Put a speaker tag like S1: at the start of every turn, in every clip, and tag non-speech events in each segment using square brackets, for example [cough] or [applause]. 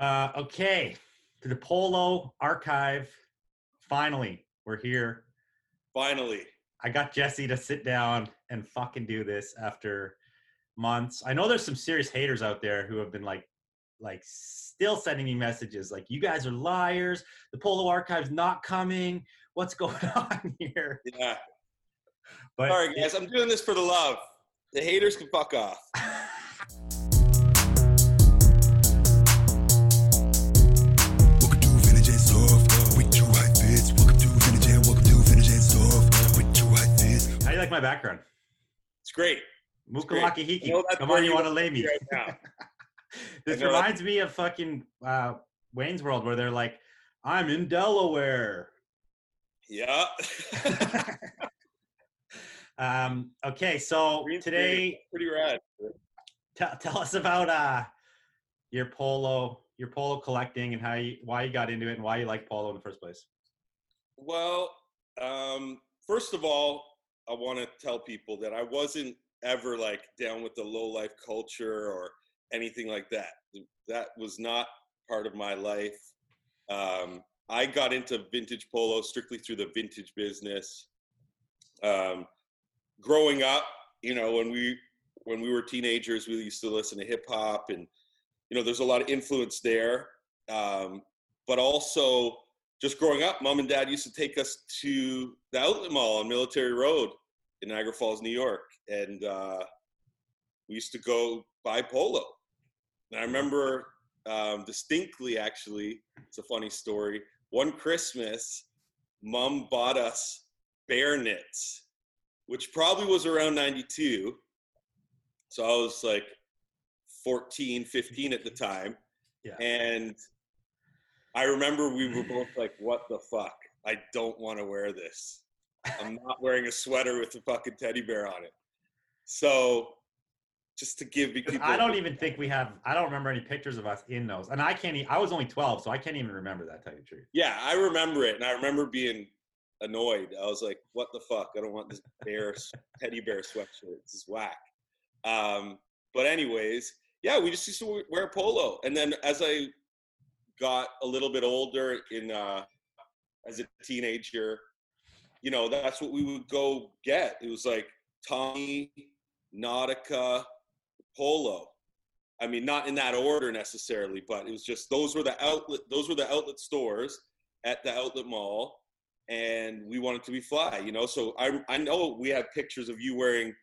S1: Uh, okay, to the Polo archive. Finally, we're here.
S2: Finally.
S1: I got Jesse to sit down and fucking do this after months. I know there's some serious haters out there who have been like, like still sending me messages like, "You guys are liars. The Polo archive's not coming. What's [laughs] going on here?"
S2: Yeah.
S1: But
S2: Sorry, guys. I'm doing this for the love. The haters can fuck off. [laughs]
S1: like my background?
S2: It's great.
S1: Mukalaki Hiki. Come on, you want to lay me?
S2: Right [laughs]
S1: this reminds me of fucking uh, Wayne's World, where they're like, "I'm in Delaware."
S2: Yeah. [laughs]
S1: um, okay, so today,
S2: Pretty rad.
S1: tell tell us about uh, your polo, your polo collecting, and how you, why you got into it, and why you like polo in the first place.
S2: Well, um, first of all, I want to tell people that I wasn't ever like down with the low life culture or anything like that. That was not part of my life. Um, I got into vintage polo strictly through the vintage business. Um, growing up, you know, when we when we were teenagers, we used to listen to hip hop, and you know, there's a lot of influence there. Um, but also, just growing up, mom and dad used to take us to the outlet mall on Military Road in Niagara Falls, New York, and uh, we used to go buy polo. And I remember um, distinctly, actually, it's a funny story. One Christmas, mom bought us bear knits, which probably was around 92. So I was like 14, 15 at the time.
S1: Yeah.
S2: And I remember we were [laughs] both like, what the fuck? I don't want to wear this. I'm not wearing a sweater with a fucking teddy bear on it. So just to give people
S1: I don't even think we have. I don't remember any pictures of us in those, and I can't. e- I was only twelve, so I can't even remember that. Tell you the truth.
S2: Yeah, I remember it, and I remember being annoyed. I was like, "What the fuck? I don't want this bear teddy bear sweatshirt. This is whack." Um, but anyways, yeah, we just used to wear polo, and then as I got a little bit older, in uh, as a teenager, you know, that's what we would go get. It was like Tommy, Nautica, Polo. I mean, not in that order necessarily, but it was just those were the outlet. Those were the outlet stores at the outlet mall, and we wanted to be fly, you know. So I I know we have pictures of you wearing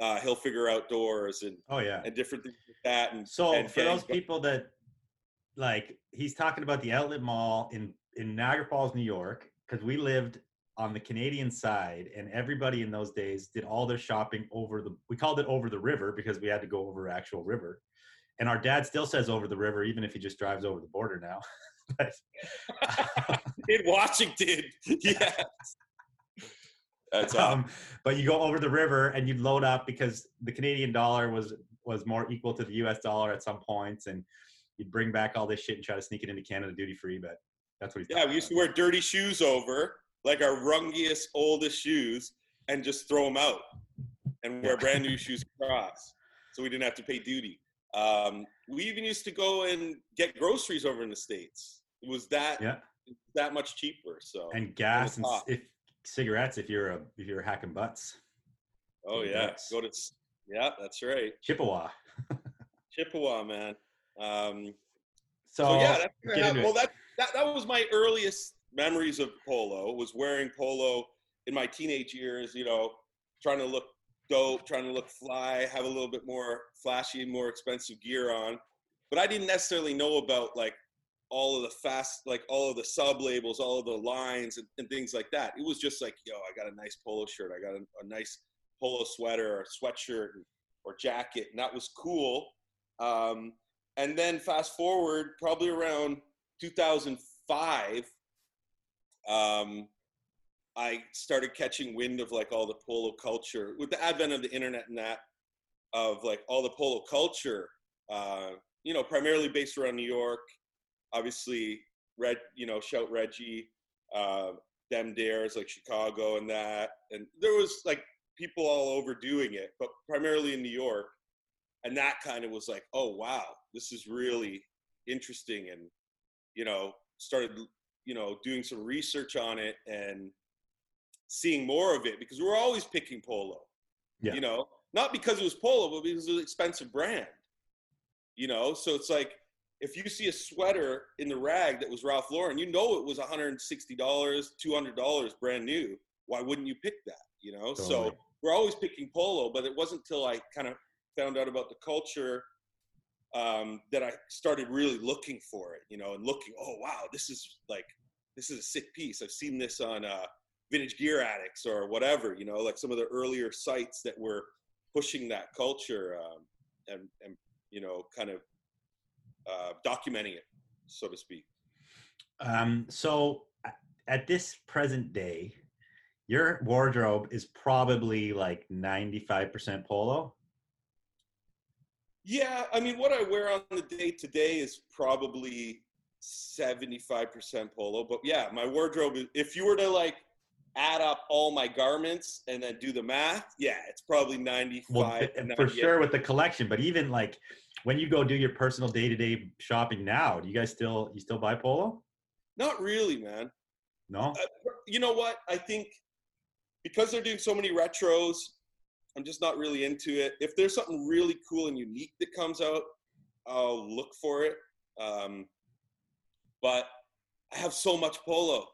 S2: uh, Hilfiger Outdoors and
S1: Oh yeah.
S2: and different things like that. And
S1: So
S2: and
S1: for those people that like, he's talking about the outlet mall in in Niagara Falls, New York, because we lived on the Canadian side, and everybody in those days did all their shopping over the. We called it over the river because we had to go over actual river, and our dad still says over the river, even if he just drives over the border now. [laughs] but, [laughs]
S2: in Washington, [laughs] yes. That's um,
S1: um, but you go over the river and you'd load up because the Canadian dollar was was more equal to the U.S. dollar at some points, and you'd bring back all this shit and try to sneak it into Canada duty free. But that's what he's
S2: yeah. We used to wear dirty shoes over, like our rungiest, oldest shoes, and just throw them out and wear brand new shoes across, so we didn't have to pay duty. Um, we even used to go and get groceries over in the states. It was that
S1: Yeah,
S2: that much cheaper. So
S1: and gas and if cigarettes if you're a if you're hacking butts.
S2: oh yeah,
S1: Yes.
S2: go to yeah, that's right,
S1: Chippewa. [laughs]
S2: Chippewa, man. Um,
S1: So,
S2: So yeah, that's well, that, that that was my earliest memories of polo. Was wearing polo in my teenage years. You know, trying to look dope, trying to look fly, have a little bit more flashy, more expensive gear on. But I didn't necessarily know about like all of the fast, like all of the sub labels, all of the lines and, and things like that. It was just like, yo, I got a nice polo shirt, I got a, a nice polo sweater or sweatshirt or jacket, and that was cool. Um, and then fast forward, probably around 2005, um, I started catching wind of like all the polo culture with the advent of the internet and that of like all the polo culture. Uh, you know, primarily based around New York. Obviously, Red, you know, shout Reggie, uh, them dares like Chicago and that, and there was like people all over doing it, but primarily in New York. And that kind of was like, oh wow, this is really interesting and you know started you know doing some research on it and seeing more of it because we were always picking polo
S1: Yeah.
S2: you know? Not because it was polo but because it was an expensive brand you know? So it's like if you see a sweater in the rag that was ralph lauren you know it was $160 $200 brand new. Why wouldn't you pick that you know? So we're always picking polo, but it wasn't until I kind of found out about the culture um, that I started really looking for it, you know, and looking, oh wow, this is like this is a sick piece. I've seen this on uh, Vintage Gear Addicts or whatever, you know, like some of the earlier sites that were pushing that culture um, and and you know, kind of uh, documenting it, so to speak.
S1: Um, so at this present day, your wardrobe is probably like 95% polo.
S2: Yeah, I mean, what I wear on the day to day is probably 75% polo. But yeah, my wardrobe, is- if you were to like add up all my garments and then do the math, yeah, it's probably 95.
S1: Well, for sure with the collection, but even like when you go do your personal day-to-day shopping now, do you guys still you still buy polo?
S2: Not really, man.
S1: No.
S2: Uh, you know what? I think because they're doing so many retros, I'm just not really into it. If there's something really cool and unique that comes out, I'll look for it. Um, but I have so much polo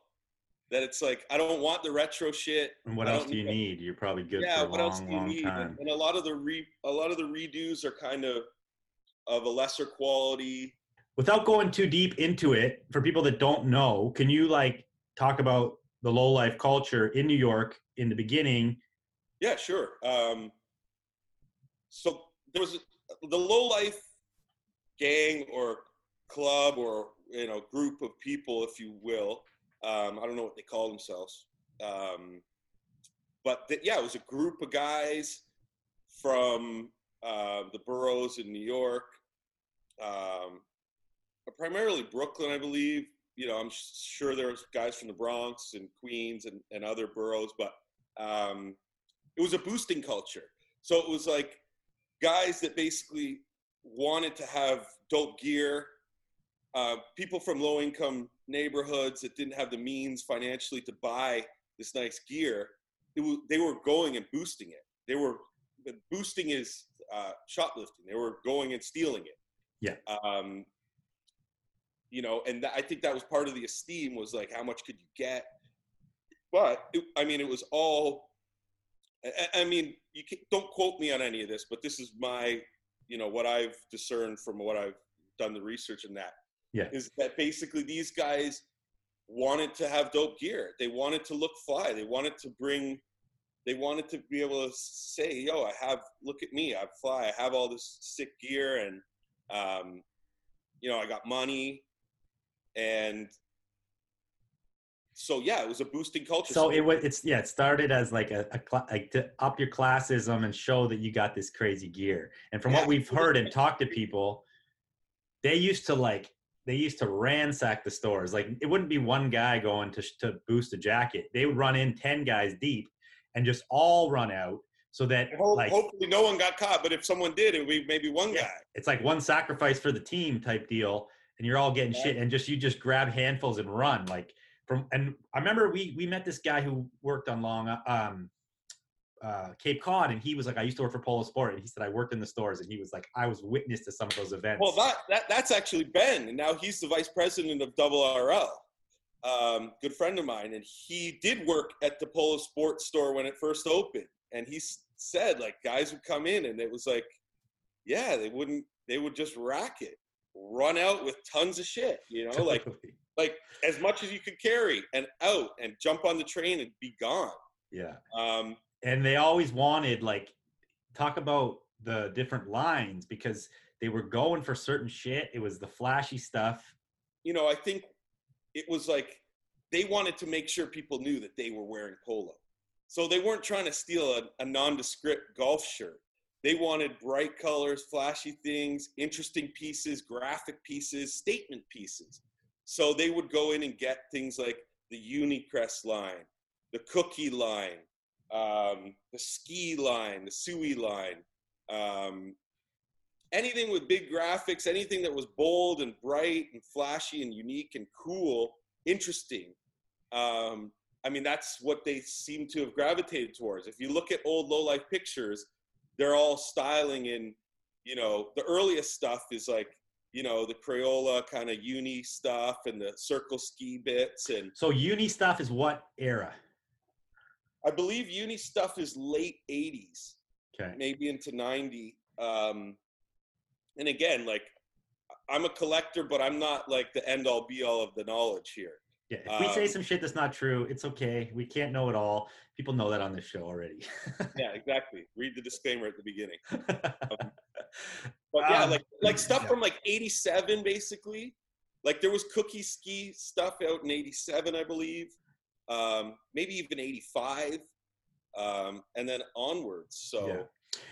S2: that it's like I don't want the retro shit.
S1: And what else
S2: don't
S1: you
S2: need-
S1: need? You're probably good
S2: yeah,
S1: for
S2: what else do you need?
S1: time.
S2: And a lot of the re a lot of the redos are kind of of a lesser quality.
S1: Without going too deep into it, for people that don't know, can you like talk about the low life culture in New York in the beginning?
S2: Yeah, sure. Um, so there was the low life gang or club or you know group of people, if you will. Um, I don't know what they call themselves, um, but yeah, it was a group of guys from uh, the boroughs in New York, um, primarily Brooklyn, I believe. You know, I'm sure there's guys from the Bronx and Queens and, and other boroughs, but um, it was a boosting culture. So it was like guys that basically wanted to have dope gear, uh, people from low income neighborhoods that didn't have the means financially to buy this nice gear. It was, they were going and boosting it. They were boosting is uh, shoplifting. They were going and stealing it.
S1: Yeah.
S2: Um, you know, and th- I think that was part of the esteem was like, how much could you get? But it, I mean, it was all. I, I mean, you can, don't quote me on any of this, but this is my, you know, what I've discerned from what I've done the research in that.
S1: Yeah.
S2: Is that basically these guys wanted to have dope gear. They wanted to look fly. They wanted to bring. They wanted to be able to say, "Yo, I have. Look at me. I'm fly. I have all this sick gear, and um, you know, I got money." And so yeah, it was a boosting culture.
S1: So it was. It's yeah. It started as like a, a cla- like to up your classism and show that you got this crazy gear. And from
S2: Yeah.
S1: what we've heard and talked to people, they used to like they used to ransack the stores. Like it wouldn't be one guy going to to boost a jacket. They would run in ten guys deep and just all run out. So that
S2: Ho-
S1: like
S2: hopefully no one got caught, but if someone did, it would be maybe one
S1: Yeah.
S2: guy.
S1: it's like one sacrifice for the team type deal and you're all getting
S2: Right.
S1: shit and just you just grab handfuls and run like from and i remember we we met this guy who worked on long um uh cape cod and he was like i used to work for polo sport and he said i worked in the stores and he was like i was witness to some of those events
S2: Well, that, that that's actually Ben, and now he's the vice president of Double RL. Um, good friend of mine, and he did work at the Polo Sports Store when it first opened. And he said, like, guys would come in, and it was like, yeah, they wouldn't, they would just rack it, run out with tons of shit, you know, like. Like as much as you could carry, and out, and jump on the train and be gone.
S1: yeah
S2: Um,
S1: and they always wanted like talk about the different lines because they were going for certain shit it was the flashy stuff
S2: you know, I think it was like they wanted to make sure people knew that they were wearing polo. So they weren't trying to steal a, a nondescript golf shirt. They wanted bright colors, flashy things, interesting pieces, graphic pieces, statement pieces. So they would go in and get things like the Unicrest line, the Cookie line, um, the Ski line, the Sui line, um, anything with big graphics, anything that was bold and bright and flashy and unique and cool, interesting. Um, I mean, that's what they seem to have gravitated towards. If you look at old low life pictures, they're all styling in, you know, the earliest stuff is like, you know, the Crayola kind of uni stuff and the circle ski bits. And
S1: So uni stuff is what era?
S2: I believe uni stuff is late 80s.
S1: Okay.
S2: maybe into 90 um and again like i'm a collector but i'm not like the end all be all of the knowledge here
S1: Yeah. If we say
S2: Um,
S1: some shit that's not true, it's okay. We can't know it all. People know that on this show already. [laughs]
S2: yeah exactly read the disclaimer at the beginning [laughs] but yeah
S1: Um,
S2: like like stuff
S1: yeah.
S2: from like 87 basically like there was cookie ski stuff out in 87 i believe um maybe even 85 um and then onwards so
S1: Yeah.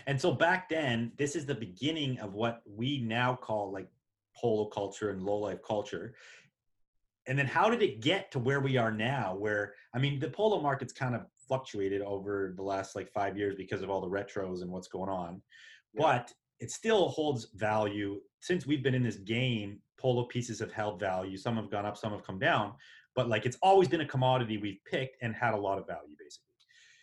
S1: And so back then, this is the beginning of what we now call like polo culture and low life culture. And then how did it get to where we are now? Where I mean, the polo market's kind of fluctuated over the last like five years because of all the retros and what's going on,
S2: Yeah.
S1: but it still holds value. Since we've been in this game, polo pieces have held value. Some have gone up, some have come down, but like it's always been a commodity we've picked and had a lot of value, basically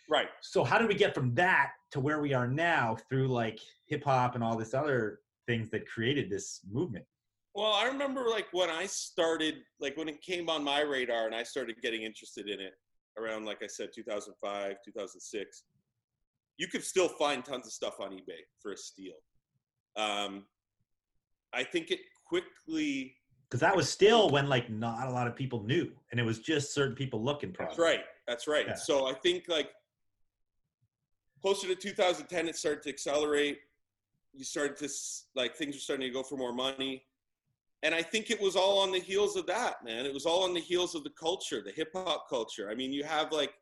S2: right
S1: so how do we get from that to where we are now through like hip hop and all this other things that created this movement
S2: Well, I remember like when I started, like when it came on my radar and I started getting interested in it around, like I said, 2005, 2006, you could still find tons of stuff on eBay for a steal. Um, I think it quickly,
S1: because that was still when like not a lot of people knew and it was just certain people looking
S2: that's right, that's right.
S1: Yeah.
S2: So I think like closer to 2010, it started to accelerate. You started to, like, things were starting to go for more money. and I think it was all on the heels of that, man. It was all on the heels of the culture, the hip hop culture. I mean, you have like,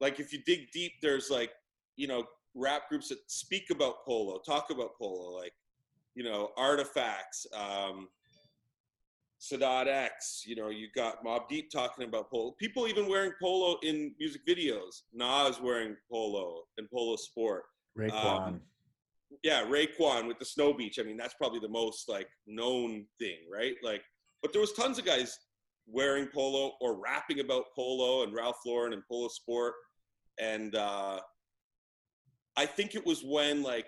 S2: like if you dig deep, there's like, you know, rap groups that speak about polo, talk about polo, like, you know, artifacts, um, Sadat X. You know, you got Mobb Deep talking about polo. People even wearing polo in music videos. Nas wearing polo and polo sport
S1: Raekwon.
S2: Um, yeah, Raekwon with the Snow Beach. I mean, that's probably the most like known thing, right? Like, but there was tons of guys wearing polo or rapping about polo and Ralph Lauren and polo sport. And uh, I think it was when like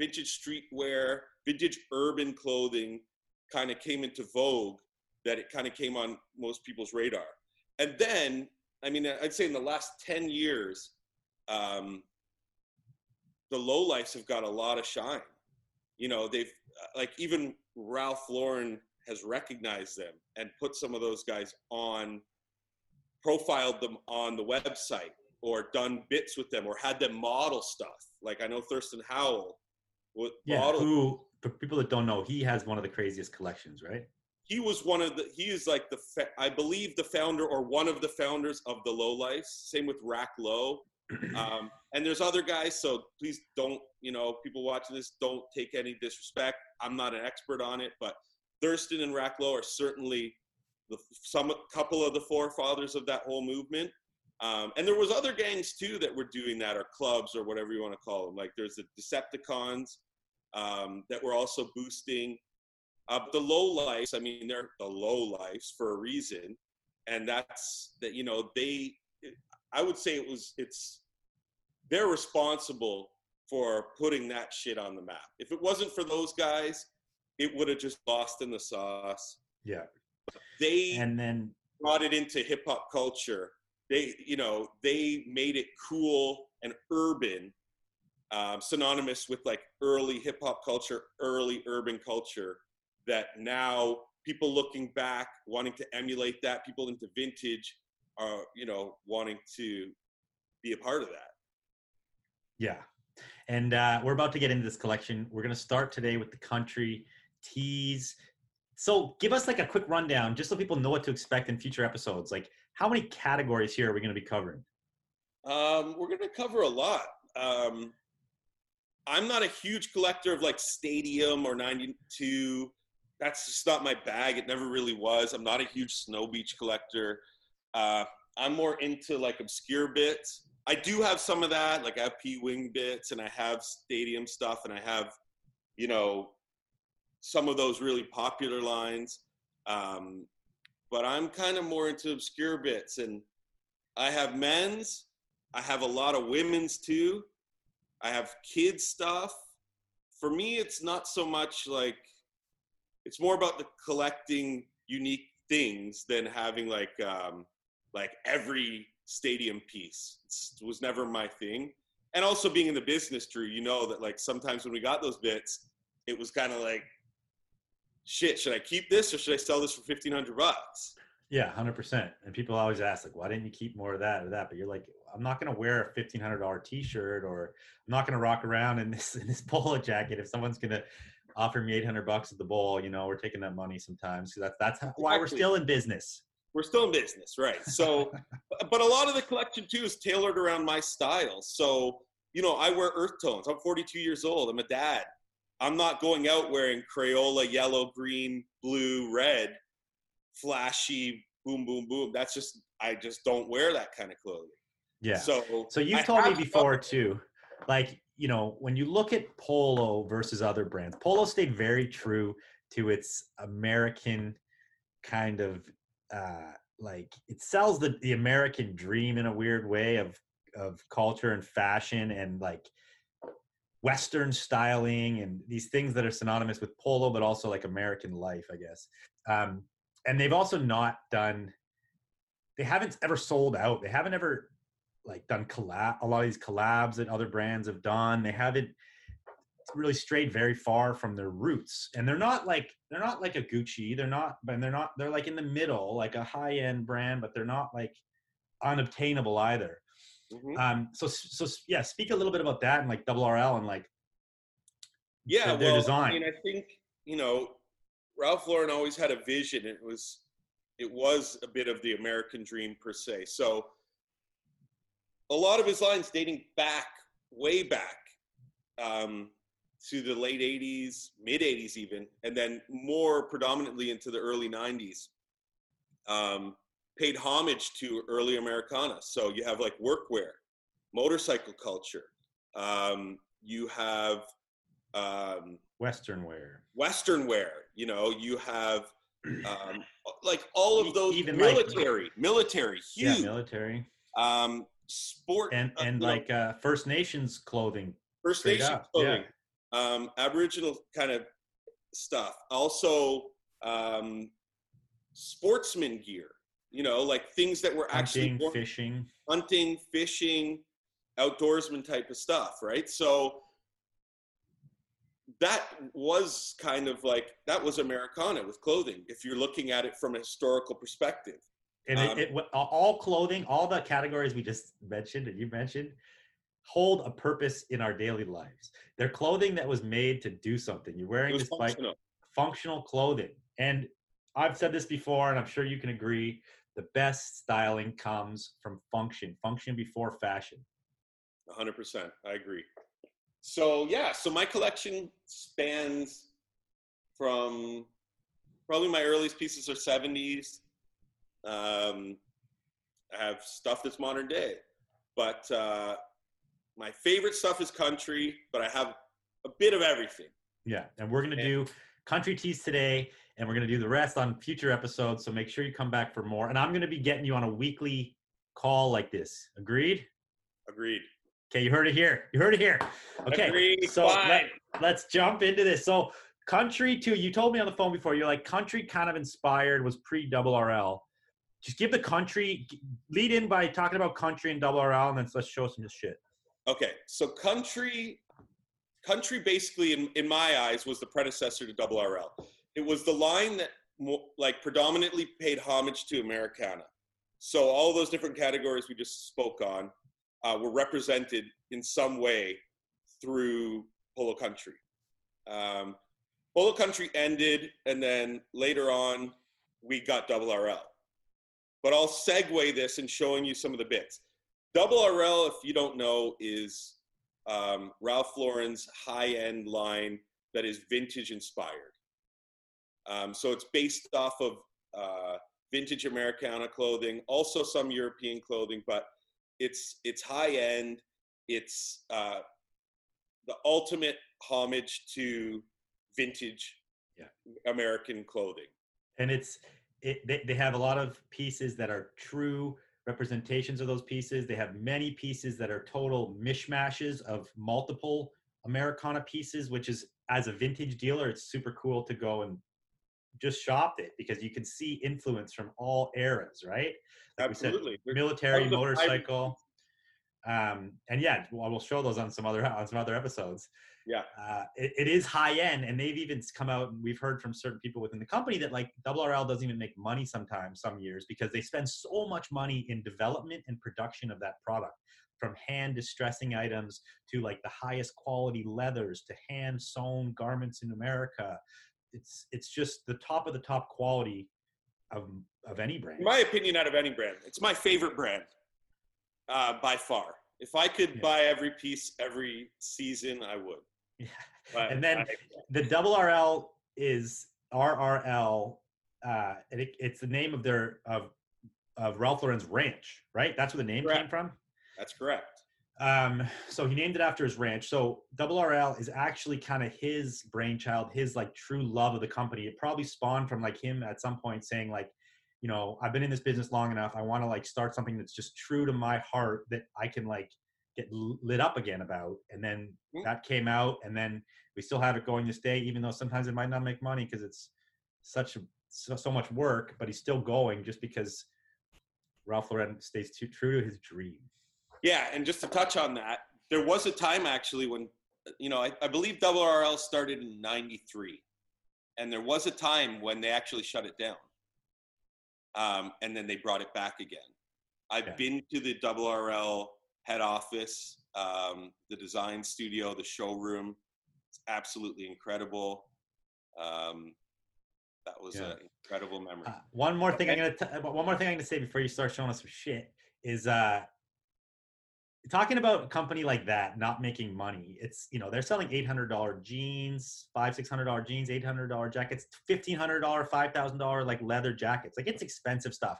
S2: vintage streetwear, vintage urban clothing kind of came into vogue that it kind of came on most people's radar. And then, I mean, I'd say in the last 10 years, um, the lowlifes have got a lot of shine. You know, they've like even Ralph Lauren has recognized them and put some of those guys on, profiled them on the website or done bits with them or had them model stuff. Like I know Thirstin Howl would
S1: yeah
S2: model.
S1: who for people that don't know he has one of the craziest collections right
S2: he was one of the he is like the fa- i believe the founder or one of the founders of the low life same with Rack-Lo [clears throat] um, and there's other guys so please don't you know people watching this don't take any disrespect i'm not an expert on it but thirstin and Rack-Lo are certainly the some couple of the forefathers of that whole movement um, and there was other gangs too that were doing that or clubs or whatever you want to call them like there's the decepticons um, that were also boosting uh, the low lives, I mean, they're the low lives for a reason, and that's that. You know, they. I would say it was. It's. They're responsible for putting that shit on the map. If it wasn't for those guys, it would have just lost in the sauce.
S1: yeah
S2: They
S1: and then
S2: brought it into hip hop culture. They, you know, they made it cool and urban, um, synonymous with like early hip hop culture, early urban culture. That now people looking back, wanting to emulate that, people into vintage, are you know wanting to be a part of that.
S1: Yeah. And uh, we're about to get into this collection. We're going to start today with the country teas. So give us like a quick rundown, just so people know what to expect in future episodes. Like, how many categories here are we going to be covering?
S2: Um, we're going to cover a lot. Um, I'm not a huge collector of like Stadium or 92. That's just not my bag. It never really was. I'm not a huge Snow Beach collector. Uh, I'm more into like obscure bits. I do have some of that. Like I have P Wing bits and I have Stadium stuff and I have you know, some of those really popular lines. Um, but I'm kind of more into obscure bits, and I have men's, I have a lot of women's too. I have kids stuff. For me, it's not so much like it's more about the collecting unique things than having like um, like every stadium piece. It was never my thing. And also being in the business, Drew, you know that like sometimes when we got those bits, it was kind of like, shit, should I keep this or should I sell this for fifteen hundred bucks?
S1: Yeah, hundred percent. And people always ask, like, why didn't you keep more of that or that? But you're like, I'm not gonna wear a fifteen hundred dollar T-shirt, or I'm not gonna rock around in [laughs] this in this polo jacket if someone's gonna offer me eight hundred bucks at the bowl. You know, we're taking that money sometimes. So that's that's how, why we're still in business.
S2: We're still in business, right? So, [laughs] but a lot of the collection too is tailored around my style. So, you know, I wear earth tones. I'm 42 years old. I'm a dad. I'm not going out wearing Crayola, yellow, green, blue, red, flashy, boom, boom, boom. That's just I just don't wear that kind of clothing.
S1: Yeah.
S2: So,
S1: So you've
S2: I
S1: told me before too, like you know, when you look at Polo versus other brands, Polo stayed very true to its American kind of uh, like it sells the the American dream in a weird way of of culture and fashion and like Western styling and these things that are synonymous with Polo, but also like American life, I guess. Um, and they've also not done. They haven't ever sold out. They haven't ever like done collab a lot of these collabs that other brands have done they haven't really strayed very far from their roots and they're not like they're not like a gucci they're not and they're not they're like in the middle like a high end brand but they're not like unobtainable either
S2: Mhm.
S1: um so so yeah speak a little bit about that and like double rl and like
S2: yeah,
S1: their
S2: well,
S1: design.
S2: I mean, I think you know, Ralph Lauren always had a vision. It was, it was a bit of the American dream per se. So, a lot of his lines dating back, way back, um, to the late '80s, mid '80s, even, and then more predominantly into the early '90s. Um, paid homage to early Americana. So you have like workwear, motorcycle culture. Um, you have um,
S1: western wear
S2: Western wear. You know, you have um, [clears throat] like all of those
S1: even, like-
S2: military, military,
S1: yeah
S2: huge.
S1: military
S2: um, sport
S1: and
S2: uh,
S1: and
S2: know,
S1: like uh first nations clothing
S2: First Nation
S1: up,
S2: clothing, um, Aboriginal kind of stuff. Also, um, sportsman gear. You know, like things that were actually
S1: hunting fishing
S2: hunting, fishing, outdoorsman type of stuff, right? So that was kind of like that was Americana with clothing. If you're looking at it from a historical perspective,
S1: and
S2: Um,
S1: it, it all clothing all the categories we just mentioned and you mentioned hold a purpose in our daily lives they're clothing that was made to do something you're wearing this like
S2: functional.
S1: functional clothing and i've said this before and i'm sure you can agree the best styling comes from function function before fashion
S2: 100%. I agree. So, yeah, so my collection spans from probably my earliest pieces are 70s. Um, I have stuff that's modern day, but uh, my favorite stuff is country, but I have a bit of everything.
S1: yeah and we're going to do country teas today and we're going to do the rest on future episodes so make sure you come back for more and i'm going to be getting you on a weekly call like this agreed
S2: Agreed.
S1: Okay, you heard it here. You heard it here. Okay,
S2: Agreed.
S1: so
S2: Fine.
S1: let, let's jump into this. So, country too. You told me on the phone before. You're like country kind of inspired was pre double RL. Just give the country lead in by talking about country and double RL, and then let's show some shit.
S2: Okay, so country, country basically, in, in my eyes, was the predecessor to Double RL. It was the line that like predominantly paid homage to Americana. So all those different categories we just spoke on uh, were represented in some way through Polo Country. Um, Polo Country ended, and then later on, we got Double RL. But I'll segue this in showing you some of the bits. Double RL, if you don't know, is um, Ralph Lauren's high-end line that is vintage inspired. Um, so it's based off of uh, vintage Americana clothing, also some European clothing, but it's it's high end. It's uh, the ultimate homage to vintage
S1: Yeah.
S2: American clothing.
S1: and it's it, they, they have a lot of pieces that are true representations of those pieces they have many pieces that are total mishmashes of multiple americana pieces which is as a vintage dealer it's super cool to go and just shopped it because you can see influence from all eras right Like we said,
S2: Absolutely.
S1: Military
S2: One of the five-
S1: motorcycle um and yeah well, we'll show those on some other on some other episodes
S2: Yeah.
S1: uh it, it is high end and they've even come out and we've heard from certain people within the company that like rl doesn't even make money sometimes some years because they spend so much money in development and production of that product from hand distressing items to like the highest quality leathers to hand sewn garments in america it's it's just the top of the top quality of of any brand
S2: In my opinion, out of any brand, it's my favorite brand uh, by far. If I could
S1: Yeah.
S2: buy every piece every season, I would. [laughs]
S1: Yeah.
S2: But
S1: And then-
S2: I-
S1: the double RL is RRL. Uh, and it, it's the name of their of of Ralph Lauren's ranch, right? That's where the name came from.
S2: that's correct.
S1: Um, so he named it after his ranch. So double RL is actually kind of his brainchild, his like true love of the company. It probably spawned from like him at some point saying like, you know, I've been in this business long enough. I want to like start something that's just true to my heart that I can like get lit up again about. And then
S2: Mm.
S1: that came out, and then we still have it going this day, even though sometimes it might not make money because it's such so, so much work. But he's still going just because Ralph Lauren stays too true to his dream.
S2: Yeah, and just to touch on that, there was a time actually when, you know, I, I believe WRL started in '93, and there was a time when they actually shut it down, um, and then they brought it back again. I've
S1: Yeah.
S2: been to the WRL head office, um, the design studio, the showroom. It's absolutely incredible. Um, that was
S1: Yeah.
S2: an incredible memory.
S1: Uh, one more thing I'm gonna t- one more thing I'm gonna say before you start showing us some shit is uh talking about a company like that not making money. It's you know they're selling eight hundred dollar jeans, five six hundred dollar jeans, eight hundred dollar jackets, fifteen hundred dollar, five thousand dollar like leather jackets. Like it's expensive stuff.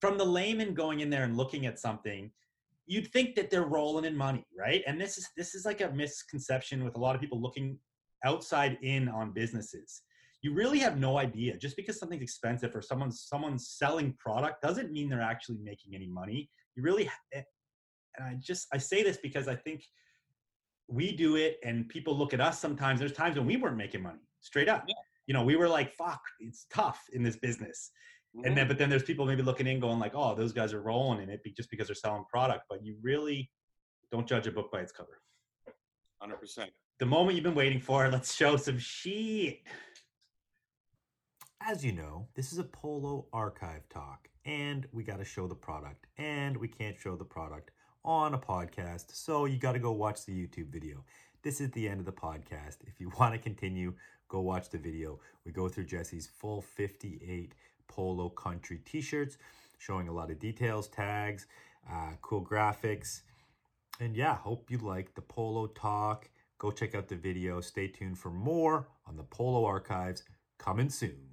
S1: From the layman going in there and looking at something, you'd think that they're rolling in money, right? And this is this is like a misconception with a lot of people looking outside in on businesses you really have no idea just because something's expensive or someone's someone's selling product doesn't mean they're actually making any money you really eh, and i just i say this because i think we do it and people look at us sometimes. There's times when we weren't making money straight up.
S2: Yeah.
S1: you know we were like fuck it's tough in this business. And then mm-hmm. but then there's people maybe looking in going like oh those guys are rolling in it just because they're selling product. But you really don't judge a book by its cover.
S2: 100%.
S1: the moment you've been waiting for let's show some shit.
S3: As you know, this is a Polo archive talk, and we got to show the product, and we can't show the product on a podcast, so you got to go watch the YouTube video. This is the end of the podcast. If you [laughs] want to continue, go watch the video. We go through Jesse's full 58 Polo Country t shirts, showing a lot of details, tags, uh, cool graphics. And yeah, hope you like the Polo talk. Go check out the video. Stay tuned for more on the Polo archives coming soon.